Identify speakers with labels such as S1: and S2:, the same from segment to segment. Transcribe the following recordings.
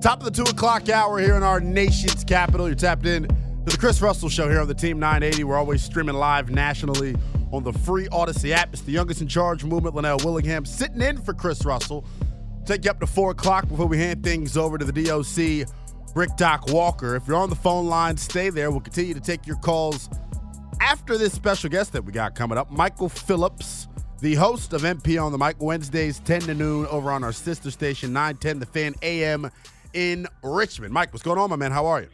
S1: Top of the two o'clock hour here in our nation's capital. You're tapped in to the Chris Russell Show here on the Team 980. We're always streaming live nationally on the free Audacy app. It's the youngest in charge movement, Lynnell Willingham, sitting in for Chris Russell. Take you up to four o'clock before we hand things over to the DOC, Rick Doc Walker. If you're on the phone line, stay there. We'll continue to take your calls after this special guest that we got coming up, Michael Phillips, the host of MP on the Mic Wednesdays, 10 to noon, over on our sister station, 910 The Fan AM in Richmond. Mike, what's going on, my man? How are you?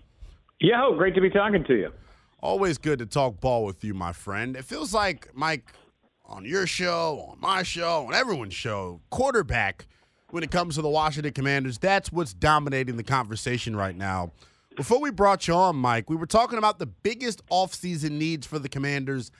S2: Yo, great to be talking to you.
S1: Always good to talk ball with you, my friend. It feels like, Mike, on your show, on my show, on everyone's show, quarterback, when it comes to the Washington Commanders, that's what's dominating the conversation right now. Before we brought you on, Mike, we were talking about the biggest offseason needs for the Commanders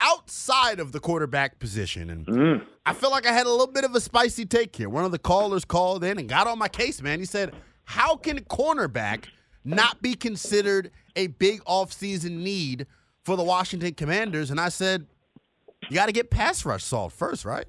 S1: outside of the quarterback position. And
S2: mm.
S1: I feel like I had a little bit of a spicy take here. One of the callers called in and got on my case, man. He said, How can cornerback not be considered a big offseason need for the Washington Commanders? And I said, You got to get pass rush solved first, right?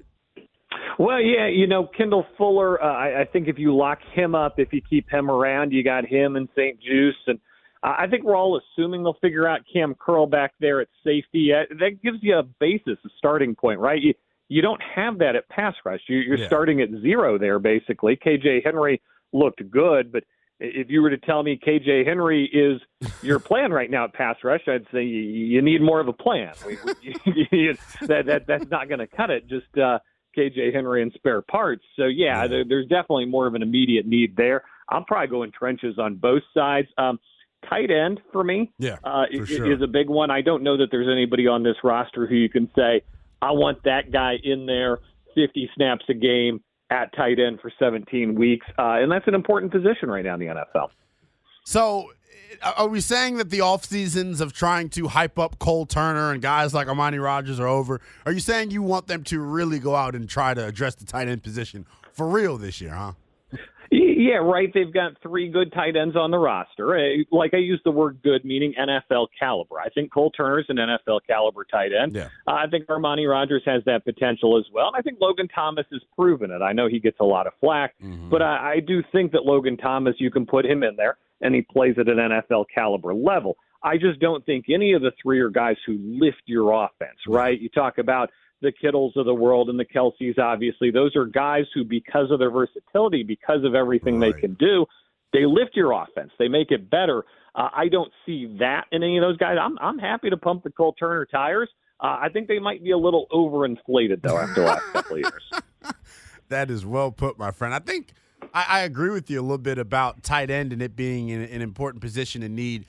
S2: Well, yeah, you know, Kendall Fuller, uh, I, I think if you lock him up, if you keep him around, you got him and St. Juste. And uh, I think we're all assuming they'll figure out Cam Curl back there at safety. Uh, that gives you a basis, a starting point, right? You, you don't have that at pass rush. You, you're
S1: Yeah.
S2: starting at zero there, basically. KJ Henry looked good, but if you were to tell me KJ Henry is your plan right now at pass rush, I'd say you, you need more of a plan. We, we, you- that, that that's not going to cut it. Just uh, KJ Henry and spare parts. So yeah, There, there's definitely more of an immediate need there. I'm probably going trenches on both sides. Um, tight end for me
S1: Yeah,
S2: uh,
S1: for
S2: i-
S1: sure.
S2: is a big one. I don't know that there's anybody on this roster who you can say, I want that guy in there 50 snaps a game at tight end for 17 weeks. Uh, and that's an important position right now in the NFL.
S1: So, uh, are we saying that the off seasons of trying to hype up Cole Turner and guys like Armani Rogers are over? Are you saying you want them to really go out and try to address the tight end position for real this year, huh?
S2: Yeah, right. They've got three good tight ends on the roster. Uh, Like I use the word good, meaning NFL caliber. I think Cole Turner's an NFL caliber tight end.
S1: Yeah.
S2: Uh, I think Armani Rogers has that potential as well. And I think Logan Thomas has proven it. I know he gets a lot of flack, but I, I do think that Logan Thomas, you can put him in there and he plays at an NFL caliber level. I just don't think any of the three are guys who lift your offense, right? You talk about the Kittles of the world and the Kelseys, obviously. Those are guys who, because of their versatility, because of everything they can do, they lift your offense. They make it better. Uh, I don't see that in any of those guys. I'm I'm happy to pump the Cole Turner tires. Uh, I think they might be a little overinflated though after the last couple of years.
S1: That is well put, my friend. I think I, I agree with you a little bit about tight end and it being an, an important position and need.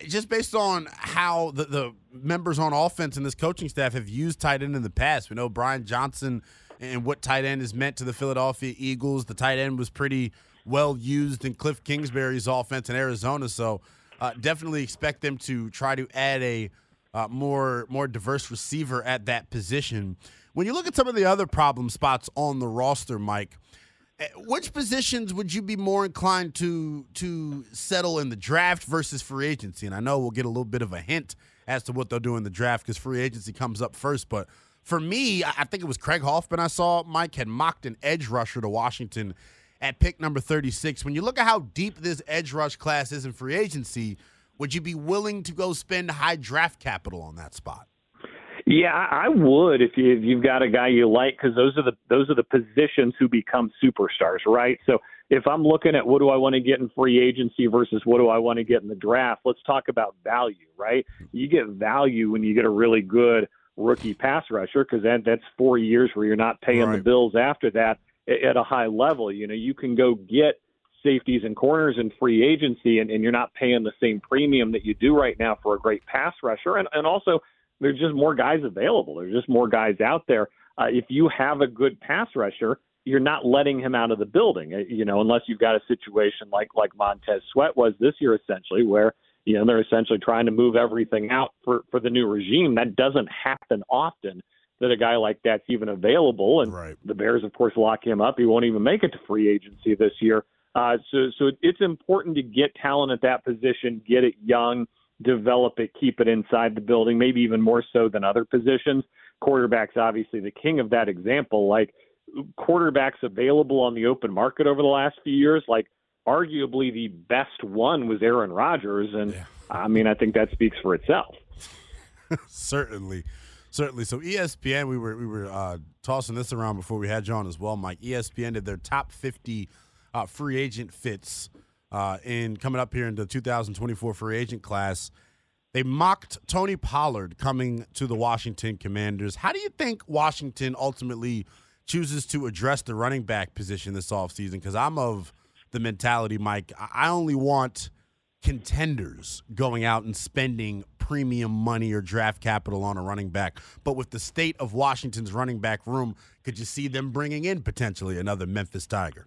S1: Eh, Just based on how the, the members on offense and this coaching staff have used tight end in the past. We know Brian Johnson and what tight end is meant to the Philadelphia Eagles. The tight end was pretty well used in Cliff Kingsbury's offense in Arizona. So uh, definitely expect them to try to add a uh, more more diverse receiver at that position. When you look at some of the other problem spots on the roster, Mike, which positions would you be more inclined to to settle in the draft versus free agency? And I know we'll get a little bit of a hint as to what they'll do in the draft because free agency comes up first. But for me, I think it was Craig Hoffman I saw Mike had mocked an edge rusher to Washington at pick number 36. When you look at how deep this edge rush class is in free agency, would you be willing to go spend high draft capital on that spot?
S2: Yeah, I would if, you, if you've got a guy you like because those are the those are the positions who become superstars, right? So if I'm looking at what do I want to get in free agency versus what do I want to get in the draft, let's talk about value, right? You get value when you get a really good rookie pass rusher because that that's four years where you're not paying right. the bills after that at a high level. You know, you can go get safeties and corners in free agency, and, and you're not paying the same premium that you do right now for a great pass rusher. And, and also, there's just more guys available. There's just more guys out there. Uh, if you have a good pass rusher, you're not letting him out of the building, uh, you know, unless you've got a situation like like Montez Sweat was this year, essentially, where you know they're essentially trying to move everything out for for the new regime. That doesn't happen often that a guy like that's even available. And
S1: right.
S2: the Bears, of course, lock him up. He won't even make it to free agency this year. Uh, so, so it's important to get talent at that position, get it young, develop it, keep it inside the building, maybe even more so than other positions. Quarterback's obviously the king of that example. Like quarterbacks available on the open market over the last few years, like arguably the best one was Aaron Rodgers, and yeah. I mean I think that speaks for itself.
S1: Certainly. Certainly. So ESPN, we were we were uh, tossing this around before we had you on as well, Mike. ESPN did their top 50 uh, free agent fits uh, in coming up here in the 2024 free agent class. They mocked Tony Pollard coming to the Washington Commanders. How do you think Washington ultimately chooses to address the running back position this offseason? Because I'm of the mentality, Mike, I only want contenders going out and spending premium money or draft capital on a running back. But with the state of Washington's running back room, could you see them bringing in potentially another Memphis Tiger?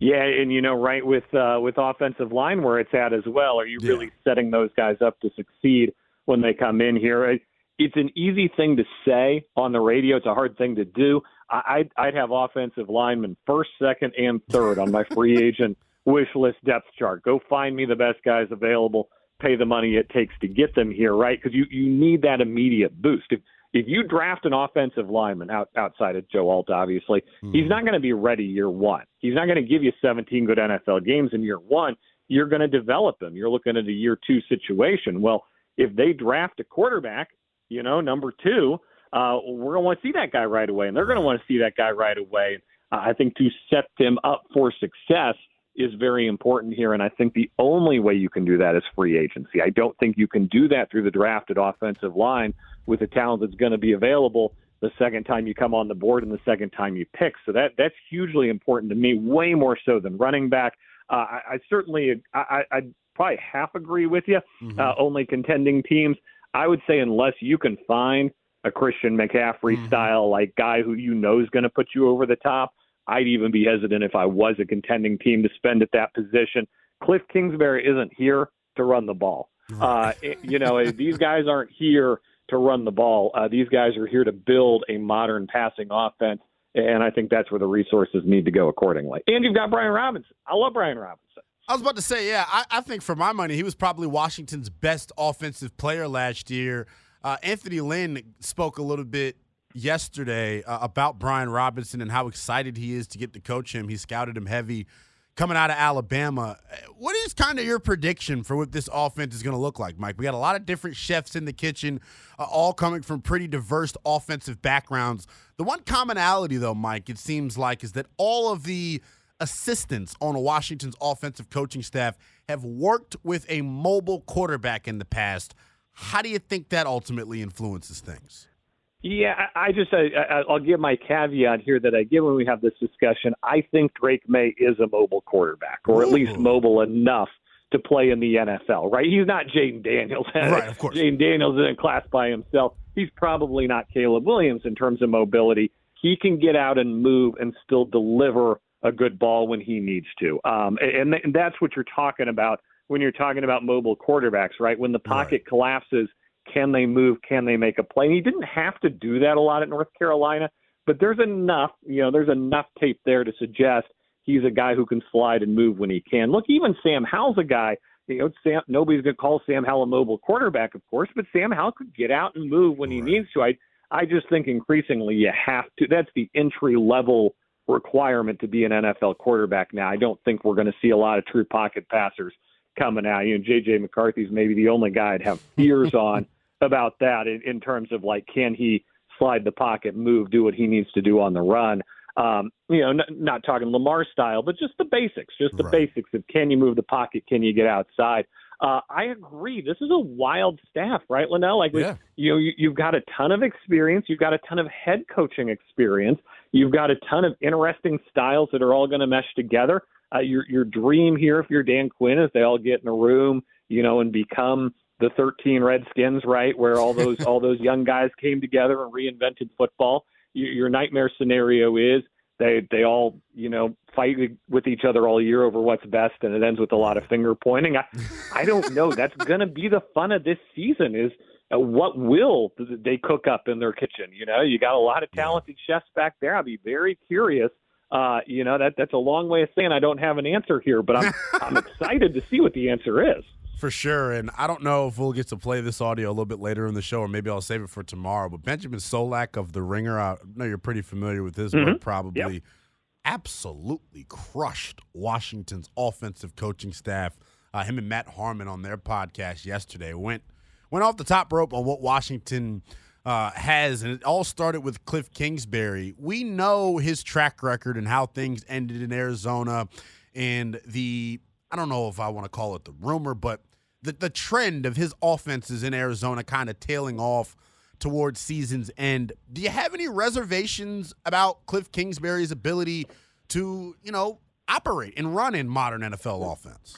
S2: Yeah, and you know, right with uh, with offensive line where it's at as well. Are you yeah. really setting those guys up to succeed when they come in here? It's an easy thing to say on the radio. It's a hard thing to do. I'd, I'd have offensive linemen first, second, and third on my free agent wish list depth chart. Go find me the best guys available pay the money it takes to get them here, right? Because you, you need that immediate boost. If, if you draft an offensive lineman out, outside of Joe Alt, obviously, mm-hmm. he's not going to be ready year one. He's not going to give you 17 good NFL games in year one. You're going to develop him. You're looking at a year two situation. Well, if they draft a quarterback, you know, number two, uh, we're going to want to see that guy right away, and they're going to want to see that guy right away. Uh, I think to set them up for success – is very important here. And I think the only way you can do that is free agency. I don't think you can do that through the drafted offensive line with the talent that's going to be available the second time you come on the board and the second time you pick. So that that's hugely important to me, way more so than running back. Uh, I, I certainly I, I i probably half agree with you. Mm-hmm. Uh, only contending teams. I would say unless you can find a Christian McCaffrey mm-hmm. style like guy who you know is going to put you over the top. I'd even be hesitant if I was a contending team to spend at that position. Cliff Kingsbury isn't here to run the ball. Uh, you know, these guys aren't here to run the ball. Uh, these guys are here to build a modern passing offense, and I think that's where the resources need to go accordingly. And you've got Brian Robinson. I love Brian Robinson.
S1: I was about to say, yeah, I, I think for my money, he was probably Washington's best offensive player last year. Uh, Anthony Lynn spoke a little bit yesterday uh, about Brian Robinson and how excited he is to get to coach him. He scouted him heavy coming out of Alabama. What is kind of your prediction for what this offense is going to look like, Mike? We got a lot of different chefs in the kitchen, uh, all coming from pretty diverse offensive backgrounds. The one commonality, though, Mike, it seems like, is that all of the assistants on Washington's offensive coaching staff have worked with a mobile quarterback in the past. How do you think that ultimately influences things?
S2: Yeah, I just I, I'll give my caveat here that I give when we have this discussion. I think Drake Maye is a mobile quarterback, or at least mobile enough to play in the NFL. Right? He's not Jayden Daniels.
S1: right, of course.
S2: Jayden Daniels is in class by himself. He's probably not Caleb Williams in terms of mobility. He can get out and move and still deliver a good ball when he needs to. Um, and, and that's what you're talking about when you're talking about mobile quarterbacks, right? When the pocket right. collapses, can they move? Can they make a play? And he didn't have to do that a lot at North Carolina, but there's enough, you know, there's enough tape there to suggest he's a guy who can slide and move when he can. Look, even Sam Howell's a guy. You know, Sam. Nobody's going to call Sam Howell a mobile quarterback, of course, but Sam Howell could get out and move when he right. needs to. I, I just think increasingly you have to. That's the entry level requirement to be an NFL quarterback now. I don't think we're going to see a lot of true pocket passers coming out. You know, JJ McCarthy's maybe the only guy I'd have fears on about that in, in terms of like, can he slide the pocket, move, do what he needs to do on the run? Um, you know, n- not talking Lamar style, but just the basics, just the right. basics of can you move the pocket, can you get outside? Uh, I agree. This is a wild staff, right, Lynnell? Like, yeah. you know, you, you've got a ton of experience. You've got a ton of head coaching experience. You've got a ton of interesting styles that are all going to mesh together. Uh, your your dream here, if you're Dan Quinn, is they all get in a room, you know, and become the 13 Redskins, right, where all those all those young guys came together and reinvented football. Your, your nightmare scenario is they they all you know fight with each other all year over what's best, and it ends with a lot of finger pointing. I I don't know. That's going to be the fun of this season. Is uh, what will they cook up in their kitchen? You know, you got a lot of talented chefs back there. I'll be very curious uh, you know that that's a long way of saying I don't have an answer here, but I'm I'm excited to see what the answer is.
S1: For sure, and I don't know if we'll get to play this audio a little bit later in the show, or maybe I'll save it for tomorrow. But Benjamin Solak of The Ringer, I know you're pretty familiar with his mm-hmm. work, probably. Yep. Absolutely crushed Washington's offensive coaching staff. Uh, him and Matt Harmon on their podcast yesterday went went off the top rope on what Washington uh, has, and it all started with Cliff Kingsbury. We know his track record and how things ended in Arizona, and the I don't know if I want to call it the rumor, but the the trend of his offenses in Arizona kind of tailing off towards season's end. Do you have any reservations about Cliff Kingsbury's ability to, you know, operate and run in modern NFL offense?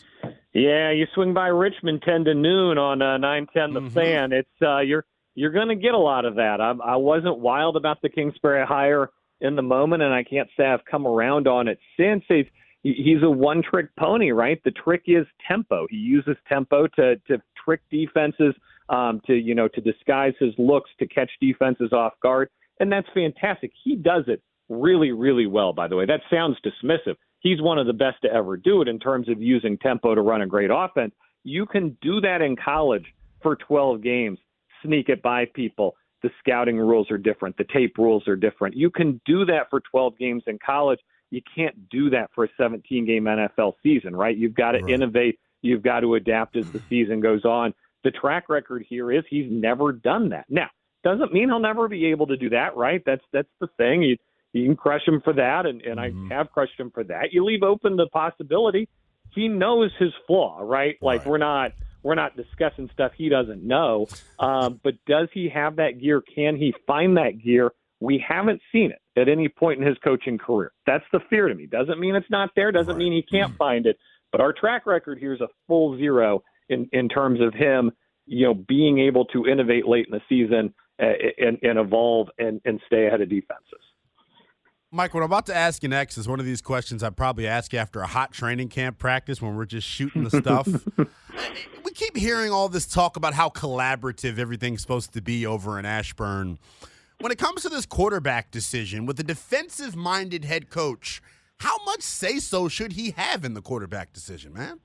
S2: Yeah, you swing by Richmond ten to noon on uh, nine ten the mm-hmm. fan. It's uh, you're you're going to get a lot of that. I, I wasn't wild about the Kingsbury hire in the moment, and I can't say I've come around on it since. He's he's a one trick pony, right? The trick is tempo. He uses tempo to to trick defenses, um, to you know to disguise his looks, to catch defenses off guard, and that's fantastic. He does it really, really well. By the way, that sounds dismissive. He's one of the best to ever do it in terms of using tempo to run a great offense. You can do that in college for 12 games sneak it by people. The scouting rules are different. The tape rules are different. You can do that for 12 games in college. You can't do that for a 17 game NFL season, right? You've got to right. innovate. You've got to adapt as the season goes on. The track record here is he's never done that. Now, doesn't mean he'll never be able to do that, right? That's that's the thing. You you can crush him for that, and, and mm-hmm. I have crushed him for that. You leave open the possibility he knows his flaw, right? Like right. we're not we're not discussing stuff he doesn't know. Um, but does he have that gear? Can he find that gear? We haven't seen it at any point in his coaching career. That's the fear to me. Doesn't mean it's not there. Doesn't right. mean he can't find it. But our track record here is a full zero in in terms of him, you know, being able to innovate late in the season uh, and, and evolve and, and stay ahead of defenses.
S1: Mike, what I'm about to ask you next is one of these questions I probably ask you after a hot training camp practice when we're just shooting the stuff. we keep hearing all this talk about how collaborative everything's supposed to be over in Ashburn. When it comes to this quarterback decision with a defensive minded head coach, how much say so should he have in the quarterback decision, man?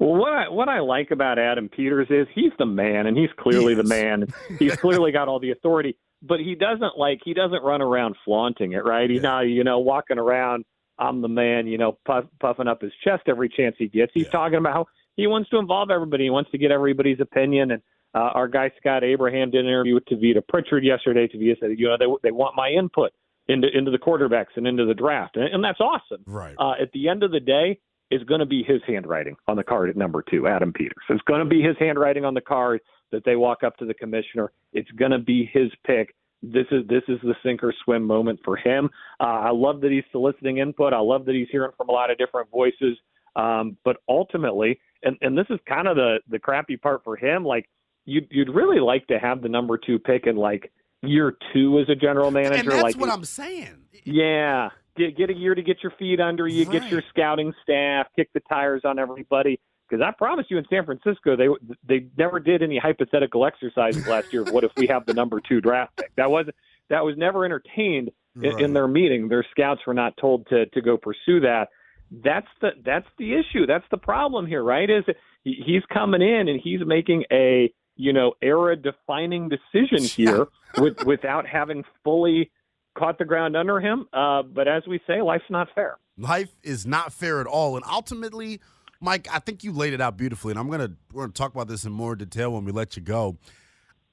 S2: Well, what I what I like about Adam Peters is he's the man, and he's clearly he the man. He's clearly got all the authority but he doesn't like he doesn't run around flaunting it, right? He's yeah. not you know walking around. I'm the man, you know, puff, puffing up his chest every chance he gets. He's yeah. talking about how he wants to involve everybody. He wants to get everybody's opinion. And uh, our guy Scott Abraham did an interview with Tavita Pritchard yesterday. Tavita said, you know, they they want my input into into the quarterbacks and into the draft, and, and that's awesome.
S1: Right.
S2: Uh, at the end of the day, it's going to be his handwriting on the card at number two, Adam Peters. It's going to be his handwriting on the card that they walk up to the commissioner. It's going to be his pick this is this is the sink or swim moment for him. Uh, I love that he's soliciting input. I love that he's hearing from a lot of different voices. Um, but ultimately, and, and this is kind of the the crappy part for him. Like you'd you'd really like to have the number two pick in like year two as a general manager.
S1: And that's
S2: like
S1: what I'm saying.
S2: Yeah, get get a year to get your feet under you,
S1: Right.
S2: get your scouting staff, kick the tires on everybody. Because I promise you, in San Francisco, they they never did any hypothetical exercises last year. of What if we have the number two draft pick? That was that was never entertained in,
S1: Right.
S2: in their meeting. Their scouts were not told to to go pursue that. That's the that's the issue. That's the problem here, right? Is he, he's coming in and he's making a you know era defining decision here with, without having fully caught the ground under him. Uh, but as we say, life's not fair.
S1: Life is not fair at all, and ultimately, Mike, I think you laid it out beautifully, and I'm gonna we're gonna talk about this in more detail when we let you go.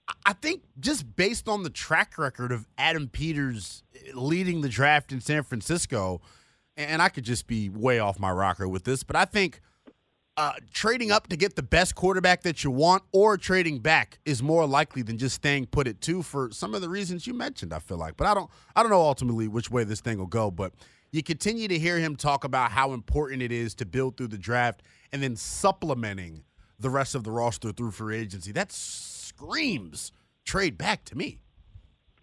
S1: I- I think just based on the track record of Adam Peters leading the draft in San Francisco, and I could just be way off my rocker with this, but I think uh, trading up to get the best quarterback that you want or trading back is more likely than just staying put at two for some of the reasons you mentioned. I feel like, but I don't, I don't know ultimately which way this thing will go. But you continue to hear him talk about how important it is to build through the draft and then supplementing the rest of the roster through free agency. That screams trade back to me.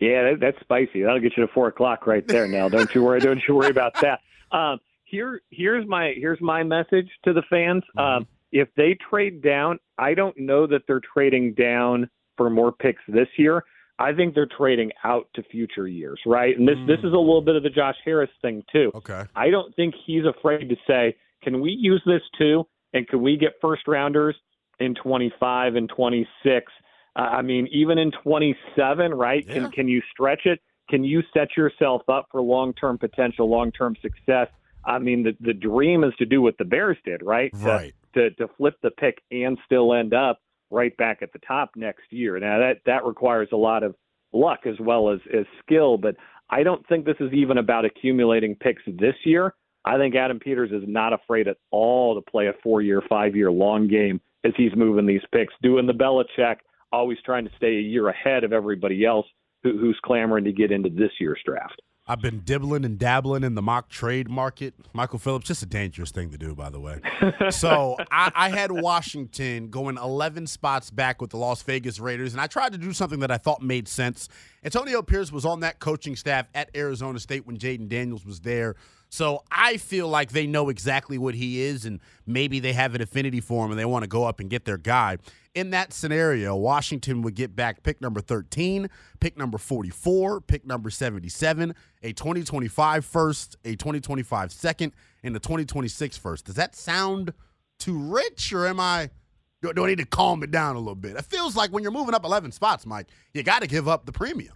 S2: Yeah, that, that's spicy. That'll get you to four o'clock right there. Now, don't you worry. Don't you worry about that. Um, here, here's my here's my message to the fans. Um, if they trade down, I don't know that they're trading down for more picks this year. I think they're trading out to future years, right? And this this is a little bit of the Josh Harris thing too.
S1: Okay.
S2: I don't think he's afraid to say, "Can we use this too? And can we get first rounders in 25 and 26?" Uh, I mean, even in 27, right?
S1: Yeah.
S2: Can can you stretch it? Can you set yourself up for long-term potential, long-term success? I mean, the the dream is to do what the Bears did, right? To-
S1: Right.
S2: To to flip the pick and still end up right back at the top next year. Now that that requires a lot of luck as well as as skill, but I don't think this is even about accumulating picks this year. I think Adam Peters is not afraid at all to play a four-year, five-year long game as he's moving these picks, doing the Belichick, always trying to stay a year ahead of everybody else who, who's clamoring to get into this year's draft.
S1: I've been dibbling and dabbling in the mock trade market. Michael Phillips, just a dangerous thing to do, by the way. so I, I had Washington going 11 spots back with the Las Vegas Raiders, and I tried to do something that I thought made sense. Antonio Pierce was on that coaching staff at Arizona State when Jayden Daniels was there. So I feel like they know exactly what he is, and maybe they have an affinity for him and they want to go up and get their guy. In that scenario, Washington would get back pick number 13, pick number 44, pick number 77, a 2025 first, a 2025 second, and a 2026 first. Does that sound too rich, or am I? Do, do I need to calm it down a little bit? It feels like when you're moving up 11 spots, Mike, you got to give up the premium.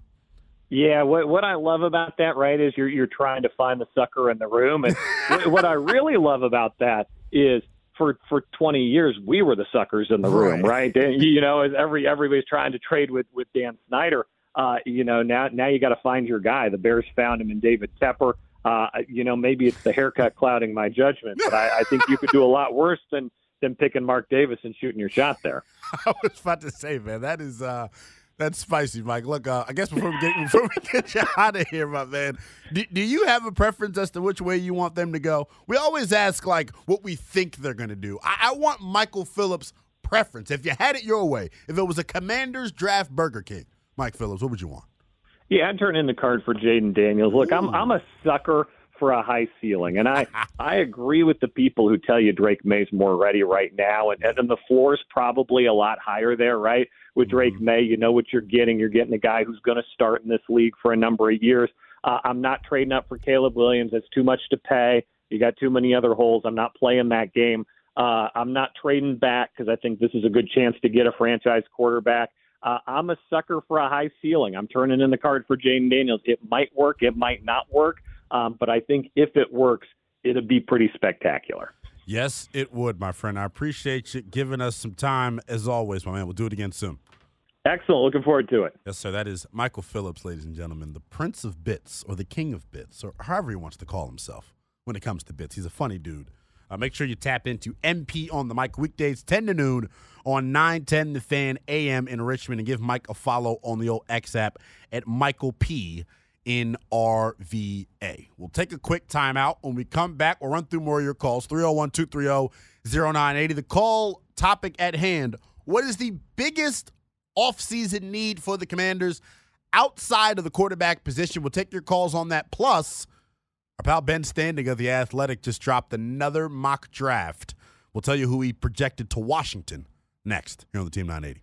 S2: Yeah, what what I love about that, right, is you're you're trying to find the sucker in the room, and what, I really love about that is for for 20 years we were the suckers in the room,
S1: Right.
S2: right? And, you know, as every everybody's trying to trade with with Dan Snyder. Uh, you know, now now you got to find your guy. The Bears found him in David Tepper. Uh, you know, maybe it's the haircut clouding my judgment, but I, I think you could do a lot worse than than picking Mark Davis and shooting your shot there.
S1: I was about to say, man, that is uh that's spicy, Mike. Look, uh, I guess before we get before we get you out of here, my man, do, do you have a preference as to which way you want them to go? We always ask like what we think they're going to do. I, I want Michael Phillips' preference. If you had it your way, if it was a Commanders draft Burger King, Mike Phillips, what would you want?
S2: Yeah, I'd turn in the card for Jayden Daniels. Look, I'm I'm a sucker for a high ceiling, and I I agree with the people who tell you Drake Maye's more ready right now, and and the floor's probably a lot higher there, right? With Drake Maye, you know what you're getting. You're getting a guy who's going to start in this league for a number of years. Uh, I'm not trading up for Caleb Williams. That's too much to pay. You got too many other holes. I'm not playing that game. Uh, I'm not trading back because I think this is a good chance to get a franchise quarterback. Uh, I'm a sucker for a high ceiling. I'm turning in the card for Jayden Daniels. It might work, it might not work, um, but I think if it works, it'll be pretty spectacular.
S1: Yes, it would, my friend. I appreciate you giving us some time as always, my man. We'll do it again soon.
S2: Excellent. Looking forward to it.
S1: Yes, sir. That is Michael Phillips, ladies and gentlemen, the Prince of Bits, or the King of Bits, or however he wants to call himself when it comes to bits. He's a funny dude. Uh, make sure you tap into MP on the mic weekdays 10 to noon on 910 The Fan AM in Richmond and give Mike a follow on the old X app at Michael P in RVA. We'll take a quick timeout. When we come back, we'll run through more of your calls 301 230 0980. The call topic at hand What is the biggest offseason need for the Commanders outside of the quarterback position? We'll take your calls on that. Plus, Our pal Ben Standig of The Athletic just dropped another mock draft. We'll tell you who he projected to Washington next here on the Team 980.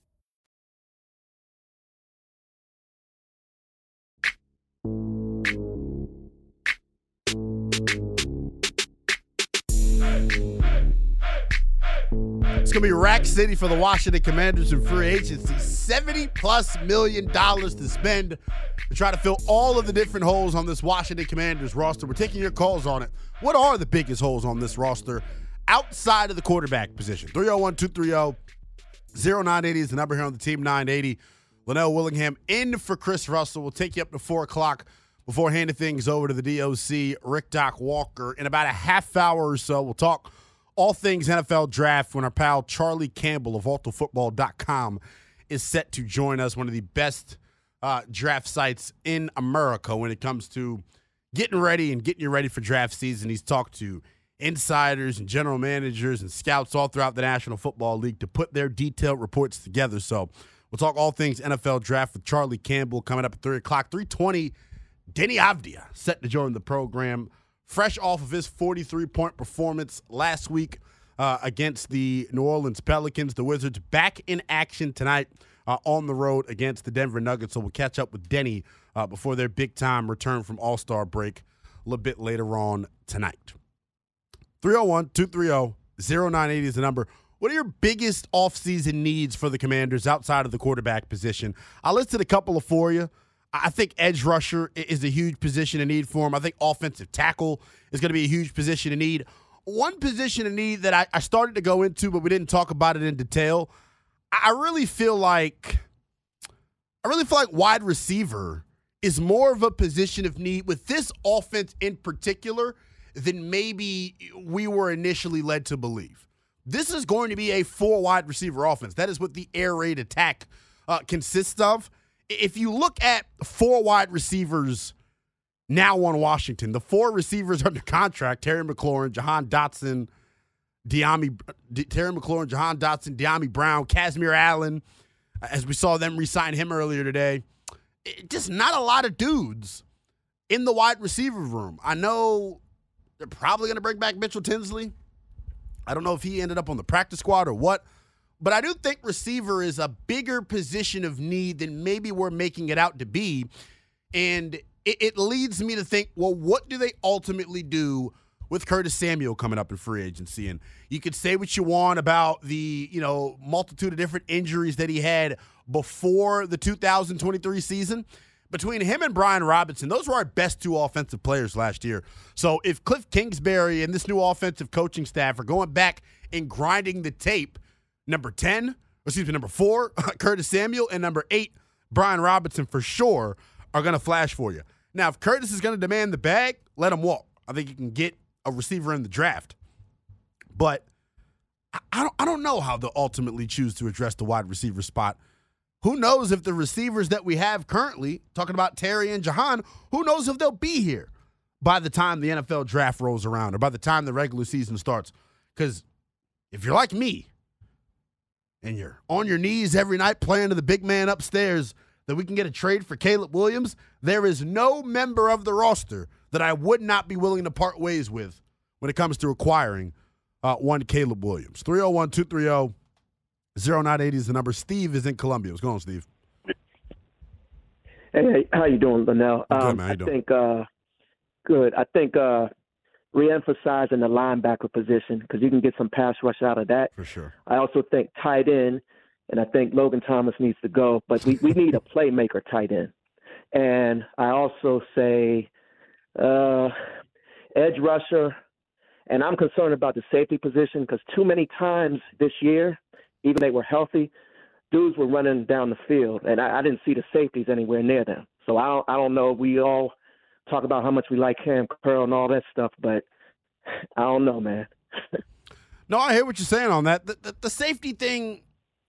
S1: It's going to be Rack City for the Washington Commanders in free agency. 70 plus million dollars to spend to try to fill all of the different holes on this Washington Commanders roster. We're taking your calls on it. What are the biggest holes on this roster outside of the quarterback position? 301 230 0980 is the number here on the team 980. Lynnell Willingham in for Chris Russell. We'll take you up to 4 o'clock before handing things over to the DOC, Rick Doc Walker. In about a half hour or so, we'll talk all things NFL draft when our pal Charlie Campbell of WalterFootball.com is set to join us, one of the best uh, draft sites in America when it comes to getting ready and getting you ready for draft season. He's talked to insiders and general managers and scouts all throughout the National Football League to put their detailed reports together. So we'll talk all things NFL draft with Charlie Campbell coming up at 3 o'clock. 320, Deni Avdija set to join the program fresh off of his 43 point performance last week uh, against the New Orleans Pelicans. The Wizards back in action tonight uh, on the road against the Denver Nuggets. So we'll catch up with Denny uh, before their big time return from All Star break a little bit later on tonight. 301 230 0980 is the number. What are your biggest offseason needs for the Commanders outside of the quarterback position? I listed a couple of for you. I think edge rusher is a huge position of need for him. I think offensive tackle is going to be a huge position of need. One position of need that I, I started to go into, but we didn't talk about it in detail. I really feel like I really feel like wide receiver is more of a position of need with this offense in particular than maybe we were initially led to believe. This is going to be a four wide receiver offense. That is what the air raid attack uh, consists of if you look at four wide receivers now on Washington, the four receivers under contract, Terry McLaurin, Jahan Dotson, Dyami, Terry McLaurin, Jahan Dotson, Dyami Brown, Kazmeir Allen, as we saw them re-sign him earlier today. It, just not a lot of dudes in the wide receiver room. I know they're probably going to bring back Mitchell Tinsley. I don't know if he ended up on the practice squad or what. But I do think receiver is a bigger position of need than maybe we're making it out to be. And it, it, leads me to think, well, what do they ultimately do with Curtis Samuel coming up in free agency? And you could say what you want about the, you know, multitude of different injuries that he had before the 2023 season. Between him and Brian Robinson, those were our best two offensive players last year. So if Cliff Kingsbury and this new offensive coaching staff are going back and grinding the tape – Number 10, excuse me, number four, Curtis Samuel, and number eight, Brian Robinson for sure are going to flash for you. Now, if Curtis is going to demand the bag, let him walk. I think you can get a receiver in the draft. But I don't I don't know how they'll ultimately choose to address the wide receiver spot. Who knows if the receivers that we have currently, talking about Terry and Jahan, who knows if they'll be here by the time the NFL draft rolls around or by the time the regular season starts. Because if you're like me and you're on your knees every night playing to the big man upstairs that we can get a trade for Caleb Williams, there is no member of the roster that I would not be willing to part ways with when it comes to acquiring uh, one Caleb Williams. 301 230 0980 is the number. Steve is in Columbia. What's going on, Steve?
S3: Hey, how you doing, Lynnell?
S1: Good,
S3: Um,
S1: man. How you
S3: I think uh, good. I think uh, re-emphasizing the linebacker position because you can get some pass rush out of that.
S1: For sure.
S3: I also think tight end, and I think Logan Thomas needs to go, but we, we need a playmaker tight end. And I also say uh, edge rusher, and I'm concerned about the safety position because too many times this year, even they were healthy, dudes were running down the field, and I, I didn't see the safeties anywhere near them. So I don't, I don't know. We all talk about how much we like Cam Curl and all that stuff, but I don't know, man.
S1: No, I hear what you're saying on that. The, the, the safety thing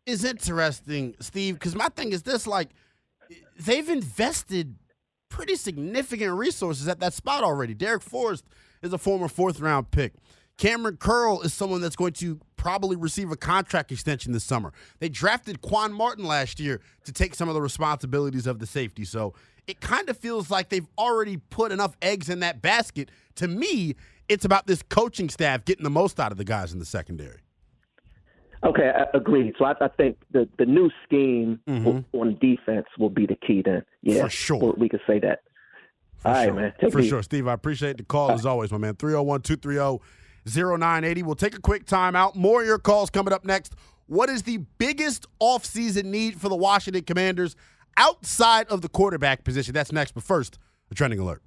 S1: is interesting, Steve, because my thing is this like, they've invested pretty significant resources at that spot already. Darrick Forrest is a former fourth round pick. Cameron Curl is someone that's going to probably receive a contract extension this summer. They drafted Quan Martin last year to take some of the responsibilities of the safety. So it kind of feels like they've already put enough eggs in that basket. To me, it's about this coaching staff getting the most out of the guys in the secondary.
S3: Okay, I agreed. So I, I think the the new scheme w- on defense will be the key. Then, yeah,
S1: Mm-hmm. For sure.
S3: we, could say that. All right, man. Take
S1: For
S3: easy.
S1: sure, Steve. I appreciate the call as always, my man. 301 230 0980. We'll take a quick timeout. More of your calls coming up next. What is the biggest offseason need for the Washington Commanders outside of the quarterback position? That's next. But first, a trending alert.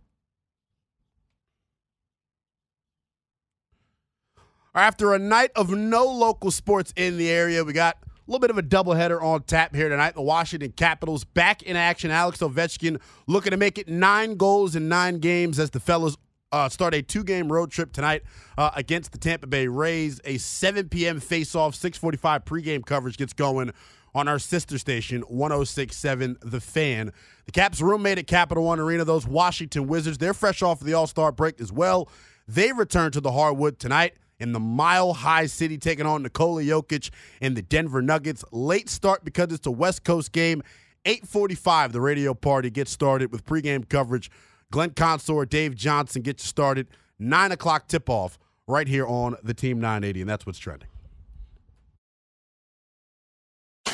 S1: After a night of no local sports in the area, we got a little bit of a doubleheader on tap here tonight. The Washington Capitals back in action. Alex Ovechkin looking to make it nine goals in nine games as the fellas uh, start a two-game road trip tonight uh, against the Tampa Bay Rays. A 7 p.m. face-off, 6:45 pregame coverage gets going on our sister station, 106.7 The Fan. The Caps' roommate at Capital One Arena, those Washington Wizards, they're fresh off of the All-Star break as well. They return to the hardwood tonight in the Mile High City, taking on Nikola Jokic and the Denver Nuggets. Late start because it's a West Coast game. 8:45, the radio party gets started with pregame coverage. Glenn Consor, Dave Johnson get you started. Nine o'clock tip-off right here on the Team 980, and that's what's trending.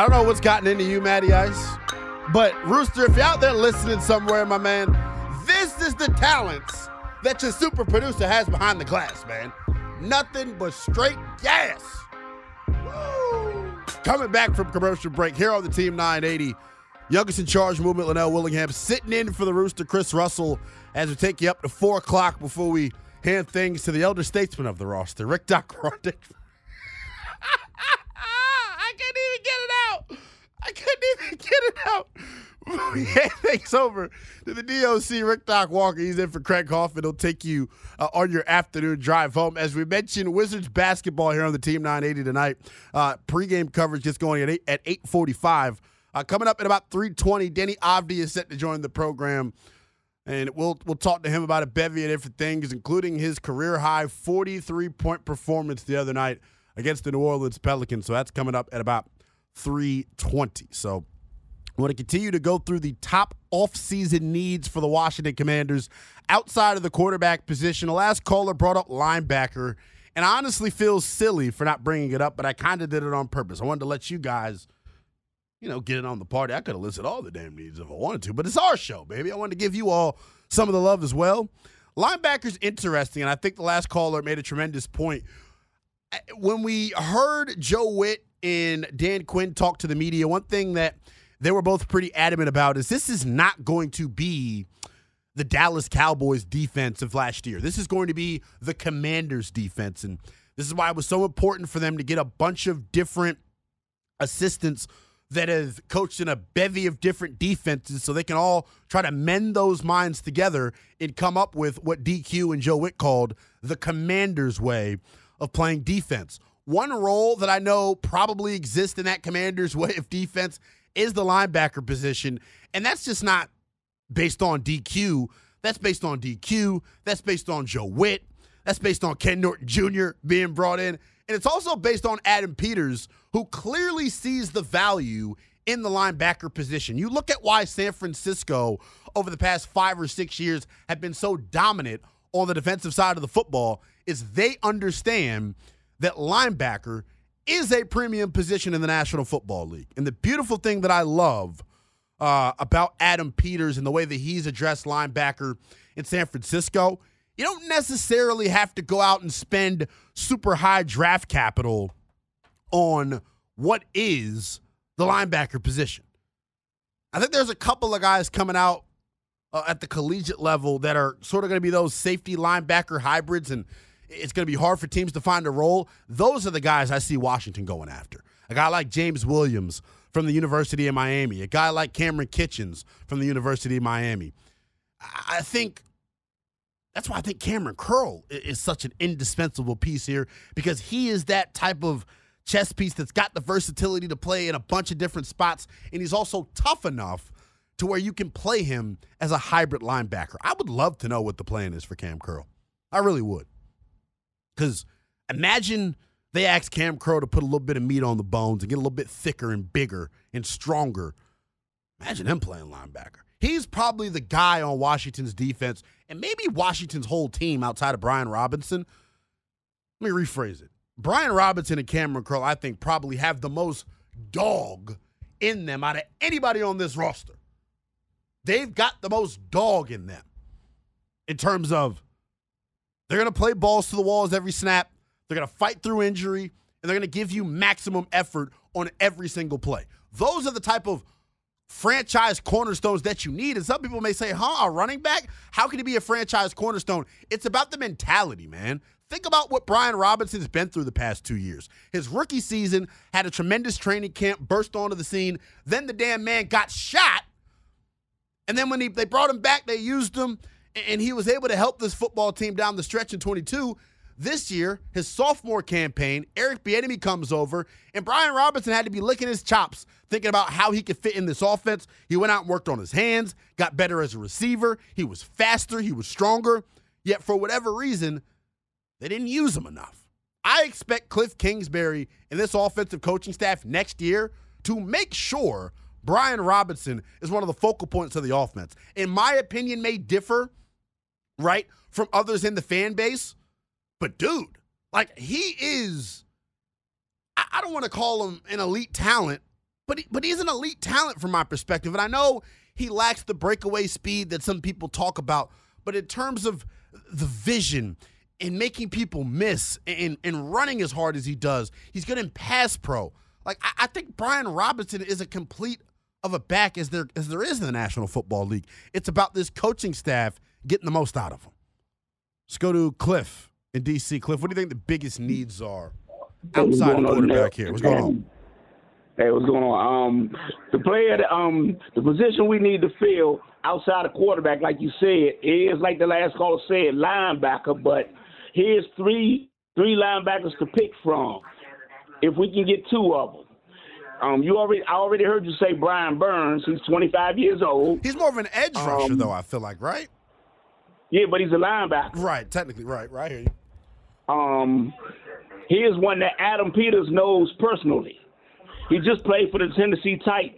S1: I don't know what's gotten into you, Matty Ice, but Rooster, if you're out there listening somewhere, my man, this is the talents that your super producer has behind the glass, man. Nothing but straight gas. Woo! Coming back from commercial break here on the Team 980. Youngest in charge movement, Lynnell Willingham, sitting in for the Rooster, Chris Russell, as we take you up to 4 o'clock before we hand things to the elder statesman of the roster, Rick Doc. I couldn't even get it out. I couldn't even get it out. Hand things over to the DOC, Rick Doc Walker. He's in for Craig Hoffman. He'll take you uh, on your afternoon drive home. As we mentioned, Wizards basketball here on the Team 980 tonight. Uh, pregame coverage gets going at 8, at 845. Uh, coming up at about 320, Deni Avdija set to join the program. And we'll we'll talk to him about a bevy of different things, including his career high 43 point performance the other night against the New Orleans Pelicans. So that's coming up at about 320. So I want to continue to go through the top offseason needs for the Washington Commanders outside of the quarterback position. The last caller brought up linebacker, and I honestly feel silly for not bringing it up, but I kind of did it on purpose. I wanted to let you guys you know, getting on the party. I could have listed all the damn needs if I wanted to, but it's our show, baby. I wanted to give you all some of the love as well. Linebacker's interesting, and I think the last caller made a tremendous point. Eh, when we heard Joe Whitt and Dan Quinn talk to the media, one thing that they were both pretty adamant about is this is not going to be the Dallas Cowboys defense of last year. This is going to be the Commanders defense. And this is why it was so important for them to get a bunch of different assistants that have coached in a bevy of different defenses so they can all try to mend those minds together and come up with what DQ and Joe Whitt called the commander's way of playing defense. One role that I know probably exists in that commander's way of defense is the linebacker position. And that's just not based on DQ. That's based on DQ. That's based on Joe Whitt. That's based on Ken Norton Jr. being brought in. And it's also based on Adam Peters, who clearly sees the value in the linebacker position. You look at why San Francisco, over the past five or six years, have been so dominant on the defensive side of the football, is they understand that linebacker is a premium position in the National Football League. And the beautiful thing that I love uh, about Adam Peters and the way that he's addressed linebacker in San Francisco you don't necessarily have to go out and spend super high draft capital on what is the linebacker position. I think there's a couple of guys coming out uh, at the collegiate level that are sort of going to be those safety linebacker hybrids, and it's going to be hard for teams to find a role. Those are the guys I see Washington going after. A guy like James Williams from the University of Miami, a guy like Kamren Kinchens from the University of Miami. I think that's why I think Kamren Curl is such an indispensable piece here because he is that type of chess piece that's got the versatility to play in a bunch of different spots, and he's also tough enough to where you can play him as a hybrid linebacker. I would love to know what the plan is for Cam Curl. I really would. Because imagine they asked Cam Curl to put a little bit of meat on the bones and get a little bit thicker and bigger and stronger. Imagine him playing linebacker. He's probably the guy on Washington's defense and maybe Washington's whole team outside of Brian Robinson. Let me rephrase it. Brian Robinson and Kamren Curl, I think, probably have the most dog in them out of anybody on this roster. They've got the most dog in them in terms of they're going to play balls to the walls every snap. They're going to fight through injury, and they're going to give you maximum effort on every single play. Those are the type of franchise cornerstones that you need. And some people may say, huh, a running back? How can he be a franchise cornerstone? It's about the mentality, man. Think about what Brian Robinson's been through the past two years. His rookie season had a tremendous training camp, burst onto the scene. Then the damn man got shot. And then when he, they brought him back, they used him, and he was able to help this football team down the stretch in 22. This year, his sophomore campaign, Eric Bieniemy comes over, and Brian Robinson had to be licking his chops, thinking about how he could fit in this offense. He went out and worked on his hands, got better as a receiver. He was faster, he was stronger. Yet, for whatever reason, they didn't use him enough. I expect Cliff Kingsbury and this offensive coaching staff next year to make sure Brian Robinson is one of the focal points of the offense. In my opinion, may differ, right, from others in the fan base. But dude, like he is, I, I don't want to call him an elite talent, but he, but he's an elite talent from my perspective. And I know he lacks the breakaway speed that some people talk about, but in terms of the vision and making people miss and, and running as hard as he does, he's good in pass pro. Like I, I think Brian Robinson is a complete of a back as there as there is in the National Football League. It's about this coaching staff getting the most out of them. Let's go to Cliff in DC. Cliff, what do you think the biggest needs are outside of quarterback here? What's going on?
S4: Hey, what's going on? Um, the player, um, the position we need to fill outside of quarterback, like you said, is like the last caller said, linebacker. But here's three three linebackers to pick from. If we can get two of them. Um, you already, I already heard you say Brian Burns. He's 25 years old.
S1: He's more of an edge rusher, um, though. I feel like, right?
S4: Yeah, but he's a linebacker.
S1: Right, technically, right, right here.
S4: Um, he is one that Adam Peters knows personally. He just played for the Tennessee Titans.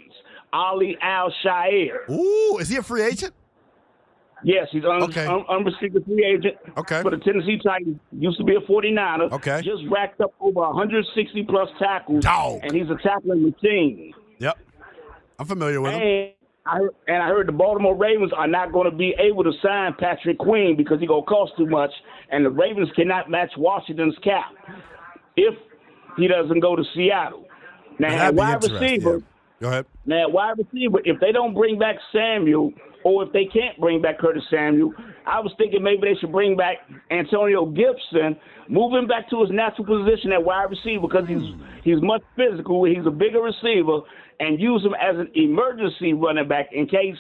S4: Ali Al-Shaair.
S1: Ooh, is he a free agent?
S4: Yes, he's un- okay. un- unrestricted free agent
S1: okay.
S4: for the Tennessee Titans. Used to be a 49er.
S1: Okay.
S4: Just racked up over 160 plus tackles.
S1: Dog.
S4: And he's a tackling machine.
S1: Yep. I'm familiar with him.
S4: And I and I heard the Baltimore Ravens are not going to be able to sign Patrick Queen because he gonna cost too much, and the Ravens cannot match Washington's cap if he doesn't go to Seattle. Now,
S1: That'd
S4: wide receiver.
S1: yeah. Go ahead.
S4: Now, wide receiver, if they don't bring back Samuel, or if they can't bring back Curtis Samuel, I was thinking maybe they should bring back Antonio Gibson, move him back to his natural position at wide receiver because he's hmm. he's much physical, he's a bigger receiver, and use him as an emergency running back in case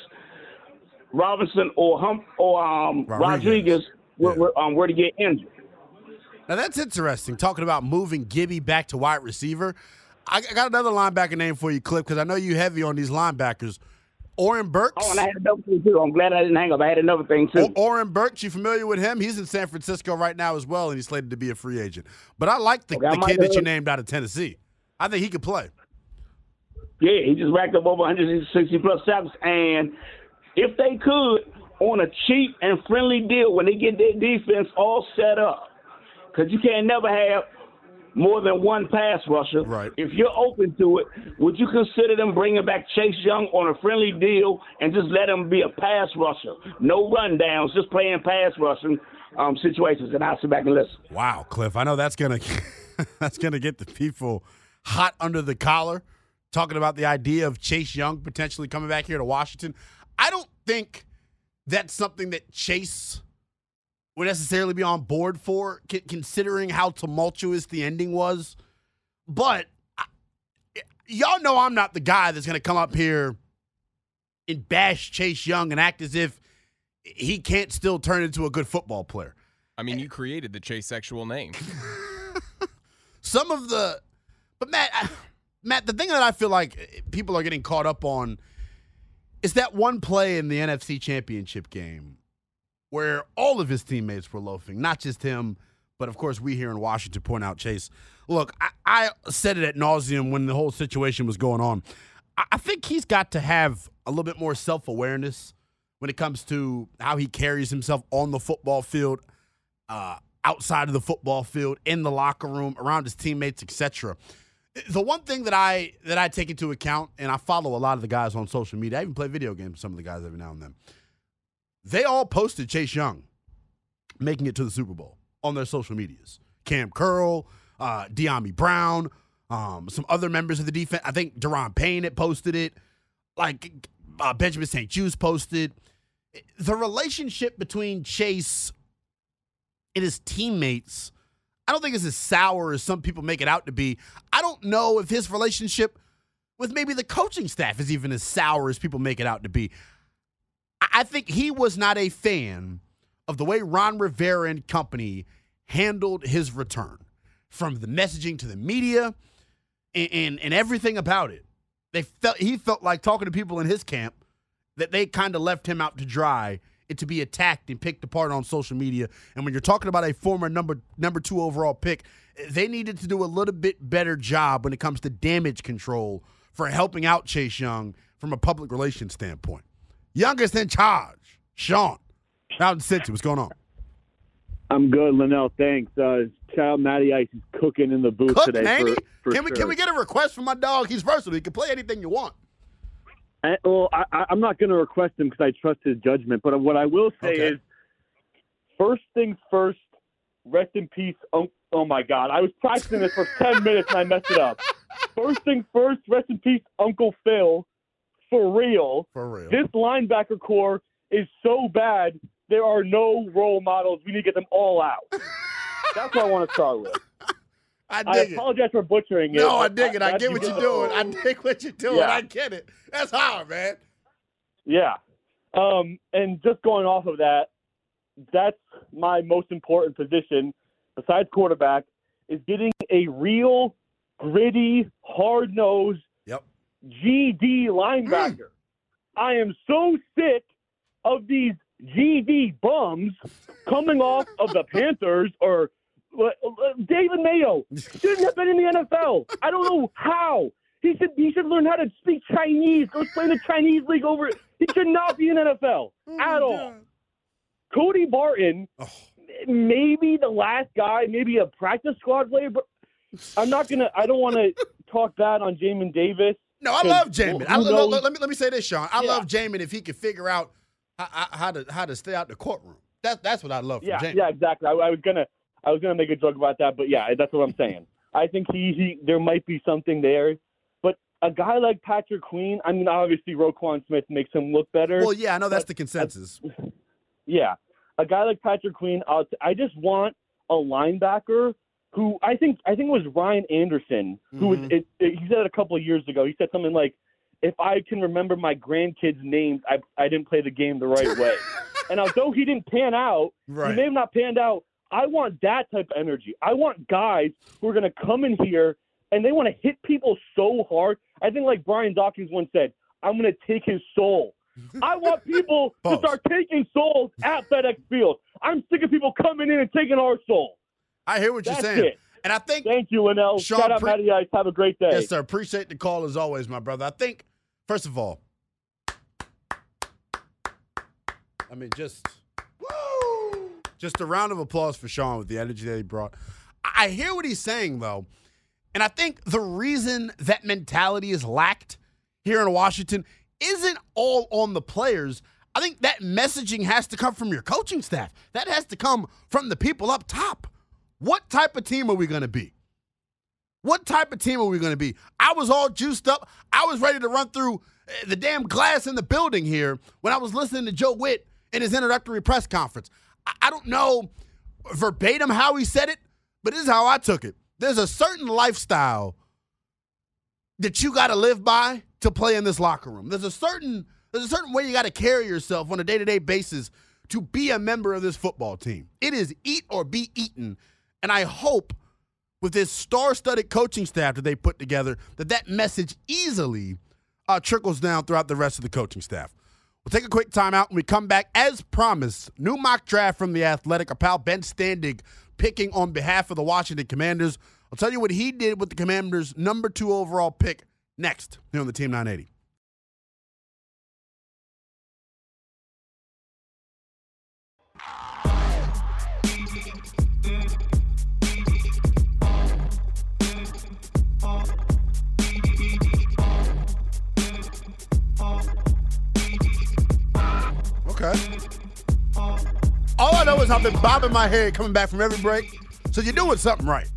S4: Robinson or Hump or um, Rodriguez, were, were, um, were to get injured.
S1: Now that's interesting. Talking about moving Gibby back to wide receiver. I I got another linebacker name for you, Cliff, because I know you heavy on these linebackers. Oren Burks.
S4: Oh, and I had another thing too. I'm glad I didn't hang up. I had another thing too.
S1: O- Oren Burks, you familiar with him? He's in San Francisco right now as well, and he's slated to be a free agent. But I like the,
S4: Okay,
S1: the kid that you named out of Tennessee. I think he could play.
S4: Yeah, he just racked up over 160 plus sacks. And if they could, on a cheap and friendly deal, when they get their defense all set up, because you can't never have more than one pass rusher.
S1: Right.
S4: If you're open to it, would you consider them bringing back Chase Young on a friendly deal and just let him be a pass rusher? No rundowns, just playing pass rushing um, situations. And I'll sit back and listen.
S1: Wow, Cliff. I know that's gonna that's gonna get the people hot under the collar. Talking about the idea of Chase Young potentially coming back here to Washington. I don't think that's something that Chase would necessarily be on board for, c- considering how tumultuous the ending was. But I, y'all know I'm not the guy that's going to come up here and bash Chase Young and act as if he can't still turn into a good football player.
S5: I mean, eh. you created the Chase sexual name.
S1: some of the but matt I, matt the thing that i feel like people are getting caught up on is that one play in the nfc championship game where all of his teammates were loafing not just him but of course we here in washington point out chase look i, I said it at nauseum when the whole situation was going on I, I think he's got to have a little bit more self-awareness when it comes to how he carries himself on the football field uh, outside of the football field, in the locker room, around his teammates, etc. The one thing that I that I take into account, and I follow a lot of the guys on social media. I even play video games with some of the guys every now and then. They all posted Chase Young making it to the Super Bowl on their social medias. Cam Curl, uh, Deami Brown, um, some other members of the defense. I think Daron Payne had posted it. Like uh, Benjamin St. Juste posted. The relationship between Chase and his teammates, I don't think it's as sour as some people make it out to be. I don't know if his relationship with maybe the coaching staff is even as sour as people make it out to be. I think he was not a fan of the way Ron Rivera and company handled his return, from the messaging to the media and, and, and everything about it. They felt he felt like talking to people in his camp that they kind of left him out to dry and to be attacked and picked apart on social media. And when you're talking about a former number number two overall pick, they needed to do a little bit better job when it comes to damage control for helping out Chase Young from a public relations standpoint. Youngest in charge, Sean, out in Cincy. What's going on?
S6: I'm good, Lynnell. Thanks. Uh, child Matty Ice is cooking in the booth
S1: Cook,
S6: today. For, for
S1: can we
S6: sure.
S1: can we get a request from my dog? He's versatile. He can play anything you want.
S6: Uh, well, I, I- I'm not going to request him because I trust his judgment. But what I will say is, first things first. Rest in peace. Oh, oh my God! I was practicing this for ten minutes and I messed it up. First things first. Rest in peace, Uncle Phil. For real.
S1: For real.
S6: This linebacker core is so bad. There are no role models. We need to get them all out. That's what I want to start with.
S1: I dig it.
S6: apologize for butchering it.
S1: No, I
S6: but
S1: dig it. I
S6: glad
S1: get what you're doing. I dig what you're doing.
S6: Yeah.
S1: I get it. That's hard, man.
S6: Yeah. Um, and just going off of that, that's my most important position, besides quarterback, is getting a real, gritty, hard nosed
S1: yep.
S6: GD linebacker. I am so sick of these GD bums coming off of the Panthers or Uh, uh, David Mayo shouldn't have been in the NFL. I don't know how. He should he should learn how to speak Chinese. Go play in the Chinese league over. He should not be in NFL mm-hmm, at all. Cody Barton, oh. maybe the last guy, maybe a practice squad player, but I'm not gonna. I don't want to talk bad on Jamin Davis.
S1: No, I love Jamin. I,
S6: who
S1: lo- lo-
S6: knows?
S1: let me let me say this, Sean. I
S6: Yeah.
S1: love Jamin if he could figure out how, how- how to how to stay out the courtroom. That's that's what I love from
S6: Yeah,
S1: Jamin.
S6: yeah, exactly. I, I was gonna, I was gonna make a joke about that, but yeah, that's what I'm saying. I think he, he, there might be something there, but a guy like Patrick Queen, I mean, obviously Roquan Smith makes him look better.
S1: Well, yeah, I know that's the consensus.
S6: Yeah, a guy like Patrick Queen, I'll t- I just want a linebacker who I think I think it was Ryan Anderson who was.
S1: Mhm.
S6: It, it, he said it a couple of years ago. He said something like, "If I can remember my grandkids' names, I I didn't play the game the right way." and although he didn't pan out,
S1: Right.
S6: he may have not panned out. I want that type of energy. I want guys who are going to come in here and they want to hit people so hard. I think, like Brian Dawkins once said, "I'm going to take his soul." I want people to start taking souls at FedEx Field. I'm sick of people coming in and taking our soul.
S1: I hear what you're saying.
S6: it.
S1: And I think
S6: Thank you, Lynnell.
S1: Sean,
S6: Shout out
S1: pre-
S6: Matty Ice. Have a great day.
S1: Yes, sir. Appreciate the call as always, my brother. I think, first of all, I mean, just just a round of applause for Sean with the energy that he brought. I hear what he's saying though, and I think the reason that mentality is lacked here in Washington isn't all on the players. I think that messaging has to come from your coaching staff. That has to come from the people up top. What type of team are we going to be? What type of team are we going to be? I was all juiced up. I was ready to run through uh, the damn glass in the building here when I was listening to Joe Whitt in his introductory press conference. I, don't know verbatim how he said it, but this is how I took it. There's a certain lifestyle that you got to live by to play in this locker room. There's a certain there's a certain way you got to carry yourself on a day-to-day basis to be a member of this football team. It is eat or be eaten, and I hope with this star-studded coaching staff that they put together that that message easily uh, trickles down throughout the rest of the coaching staff. We'll take a quick timeout when we come back. As promised, new mock draft from the Athletic. Our pal Ben Standig picking on behalf of the Washington Commanders. I'll tell you what he did with the Commanders' number two overall pick next here on the Team 980. All I know is I've been bobbing my head coming back from every break. So you're doing something right.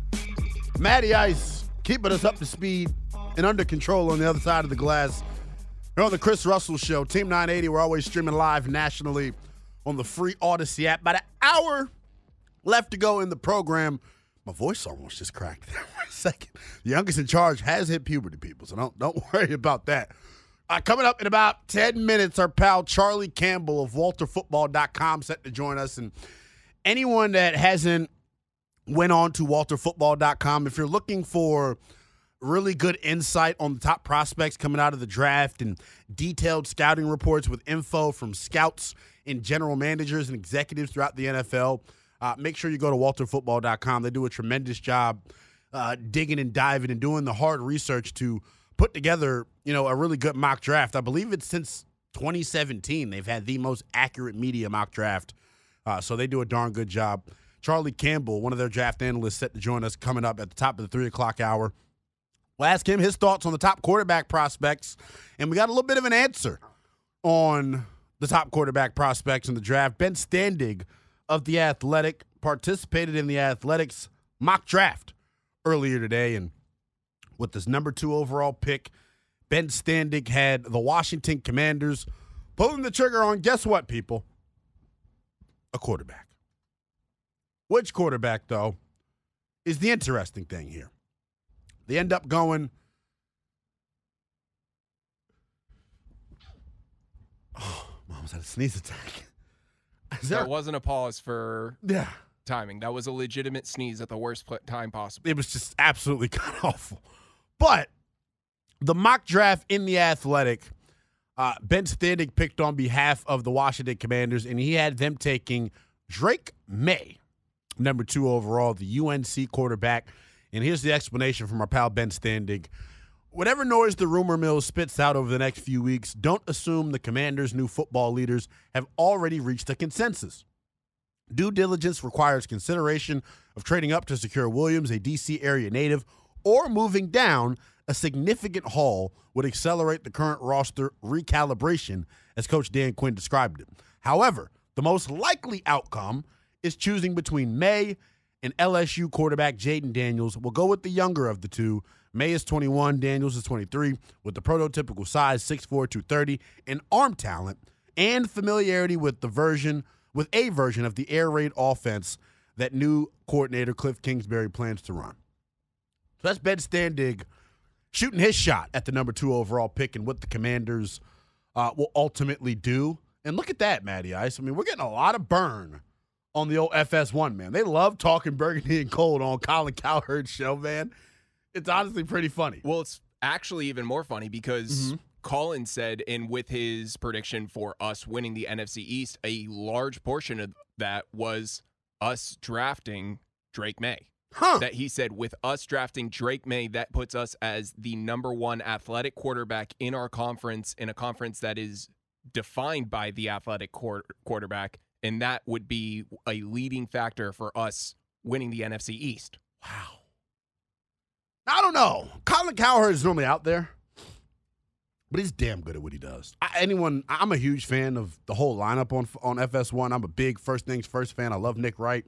S1: Matty Ice keeping us up to speed and under control on the other side of the glass. Here on the Chris Russell Show, Team 980, we're always streaming live nationally on the free Audacy app. About an hour left to go in the program. My voice almost just cracked there for a second. The youngest in charge has hit puberty, people, so don't don't worry about that. Uh, coming up in about 10 minutes, our pal Charlie Campbell of WalterFootball.com set to join us. And anyone that hasn't went on to WalterFootball.com, if you're looking for really good insight on the top prospects coming out of the draft and detailed scouting reports with info from scouts and general managers and executives throughout the NFL, uh, make sure you go to WalterFootball.com. They do a tremendous job uh, digging and diving and doing the hard research to put together, you know, a really good mock draft. I believe it's since 2017 they've had the most accurate media mock draft. Uh, so they do a darn good job. Charlie Campbell, one of their draft analysts, set to join us coming up at the top of the three o'clock hour. We'll ask him his thoughts on the top quarterback prospects, and we got a little bit of an answer on the top quarterback prospects in the draft. Ben Standig of the Athletic participated in the Athletics mock draft earlier today, and with this number two overall pick, Ben Standig had the Washington Commanders pulling the trigger on guess what, people? A quarterback. Which quarterback, though, is the interesting thing here. They end up going. Oh, mom's had a sneeze attack. Is there-
S5: That wasn't a pause for
S1: Yeah.
S5: timing. That was a legitimate sneeze at the worst time possible.
S1: it was just absolutely god awful. But the mock draft in the Athletic, uh, Ben Standig picked on behalf of the Washington Commanders, and he had them taking Drake Maye, number two overall, the UNC quarterback. And here's the explanation from our pal Ben Standig. Whatever noise the rumor mill spits out over the next few weeks, don't assume the Commanders' new football leaders have already reached a consensus. Due diligence requires consideration of trading up to secure Williams, a D.C. area native, or moving down, a significant haul would accelerate the current roster recalibration, as Coach Dan Quinn described it. However, the most likely outcome is choosing between Maye and LSU quarterback Jayden Daniels. We'll go with the younger of the two. Maye is 21, Daniels is 23, with the prototypical size 6'4, 230, and arm talent and familiarity with the version with a version of the air raid offense that new coordinator Cliff Kingsbury plans to run. So that's Ben Standig shooting his shot at the number two overall pick and what the Commanders uh, will ultimately do. And look at that, Matty Ice. I mean, we're getting a lot of burn on the old FS1, man. They love talking burgundy and gold on Colin Cowherd's show, man. It's honestly pretty funny.
S5: Well, it's actually even more funny because mm-hmm. Colin said, and with his prediction for us winning the NFC East, a large portion of that was us drafting Drake Maye.
S1: Huh.
S5: That he said, with us drafting Drake Maye, that puts us as the number one athletic quarterback in our conference, in a conference that is defined by the athletic quarterback. And that would be a leading factor for us winning the NFC East.
S1: Wow. I don't know. Colin Cowherd is normally out there, but he's damn good at what he does. I, anyone, I'm a huge fan of the whole lineup on on FS1. I'm a big first things first fan. I love Nick Wright.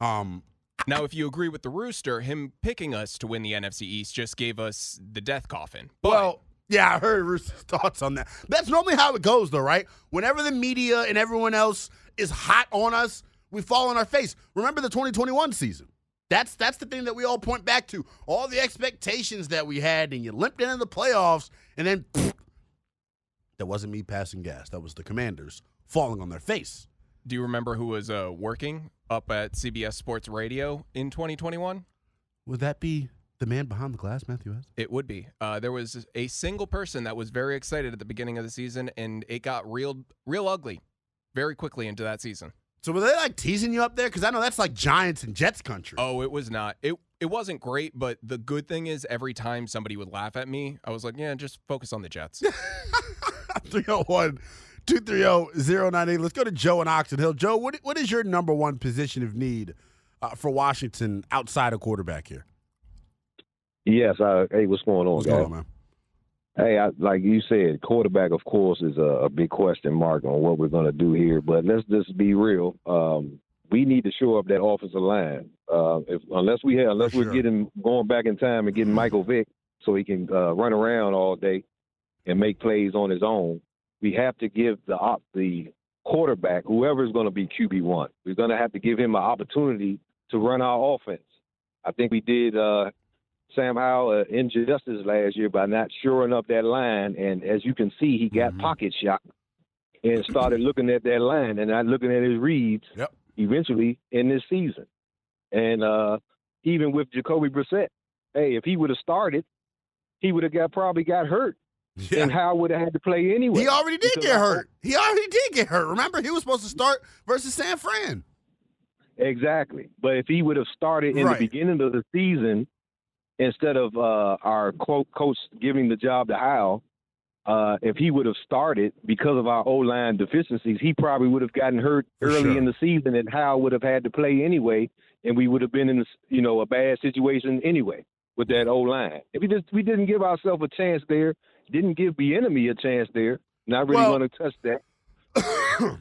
S1: Um,
S5: now, if you agree with the Rooster, him picking us to win the NFC East just gave us the death coffin.
S1: But, well, yeah, I heard Rooster's thoughts on that. That's normally how it goes, though, right? Whenever the media and everyone else is hot on us, we fall on our face. Remember the 2021 season. That's that's the thing that we all point back to. All the expectations that we had, and you limped into the playoffs, and then pfft, that wasn't me passing gas. That was the commanders falling on their face.
S5: Do you remember who was uh, working up at CBS Sports Radio in 2021?
S1: Would that be the man behind the glass, Matthew S?
S5: It would be. Uh, there was a single person that was very excited at the beginning of the season, and it got real, real ugly very quickly into that season.
S1: So were they like teasing you up there? Because I know that's like Giants and Jets country.
S5: Oh, it was not. It it wasn't great, but the good thing is every time somebody would laugh at me, I was like, yeah, just focus on the Jets.
S1: 301 230 098. Let's go to Joe in Oxon Hill. Joe, what, what is your number one position of need uh, for Washington outside of quarterback here?
S7: Yes. Uh, hey, what's going on,
S1: what's
S7: guys?
S1: Going on, man?
S7: Hey, I, like you said, quarterback, of course, is a, a big question mark on what we're going to do here. But let's just be real. Um, we need to show up that offensive line. Uh, if unless we have, unless we're getting going back in time and getting Michael Vick so he can uh, run around all day and make plays on his own, we have to give the op, the quarterback, whoever is going to be QB one, we're going to have to give him an opportunity to run our offense. I think we did uh, Sam Howell uh, injustice last year by not shoring up that line. And as you can see, he got mm-hmm. pocket shot and started looking at that line and not looking at his reads
S1: yep.
S7: eventually in this season. And uh, even with Jacoby Brissett, hey, if he would have started, he would have got probably got hurt. Yeah. And Howell would have had to play anyway.
S1: He already did get hurt. He already did get hurt. Remember, he was supposed to start versus San Fran.
S7: Exactly. But if he would have started in right. the beginning of the season instead of uh, our coach giving the job to Howell, uh, if he would have started because of our O line deficiencies, he probably would have gotten hurt
S1: For
S7: early
S1: sure.
S7: in the season, and Howell would have had to play anyway, and we would have been in you know a bad situation anyway with that O line. If we just we didn't give ourselves a chance there, didn't give the enemy a chance there. Not really
S1: well,
S7: going to touch that.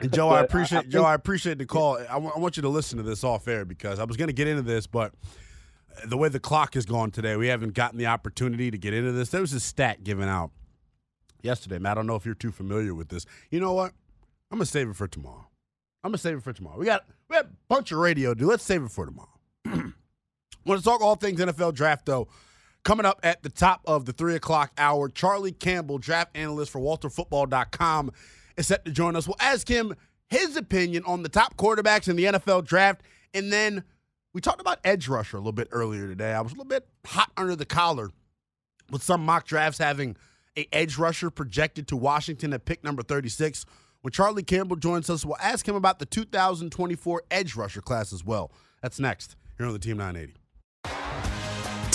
S1: Joe, I appreciate I, I think, Joe. I appreciate the call. I, w- I want you to listen to this off air because I was going to get into this, but the way the clock has gone today, we haven't gotten the opportunity to get into this. There was a stat given out yesterday, Matt. I don't know if you're too familiar with this. You know what? I'm gonna save it for tomorrow. I'm gonna save it for tomorrow. We got we got a bunch of radio do. Let's save it for tomorrow. want to talk all things NFL draft though. Coming up at the top of the three o'clock hour, Charlie Campbell, draft analyst for WalterFootball.com, is set to join us. We'll ask him his opinion on the top quarterbacks in the NFL draft, and then we talked about edge rusher a little bit earlier today. I was a little bit hot under the collar with some mock drafts having a edge rusher projected to Washington at pick number 36. When Charlie Campbell joins us, we'll ask him about the 2024 edge rusher class as well. That's next here on the Team 980.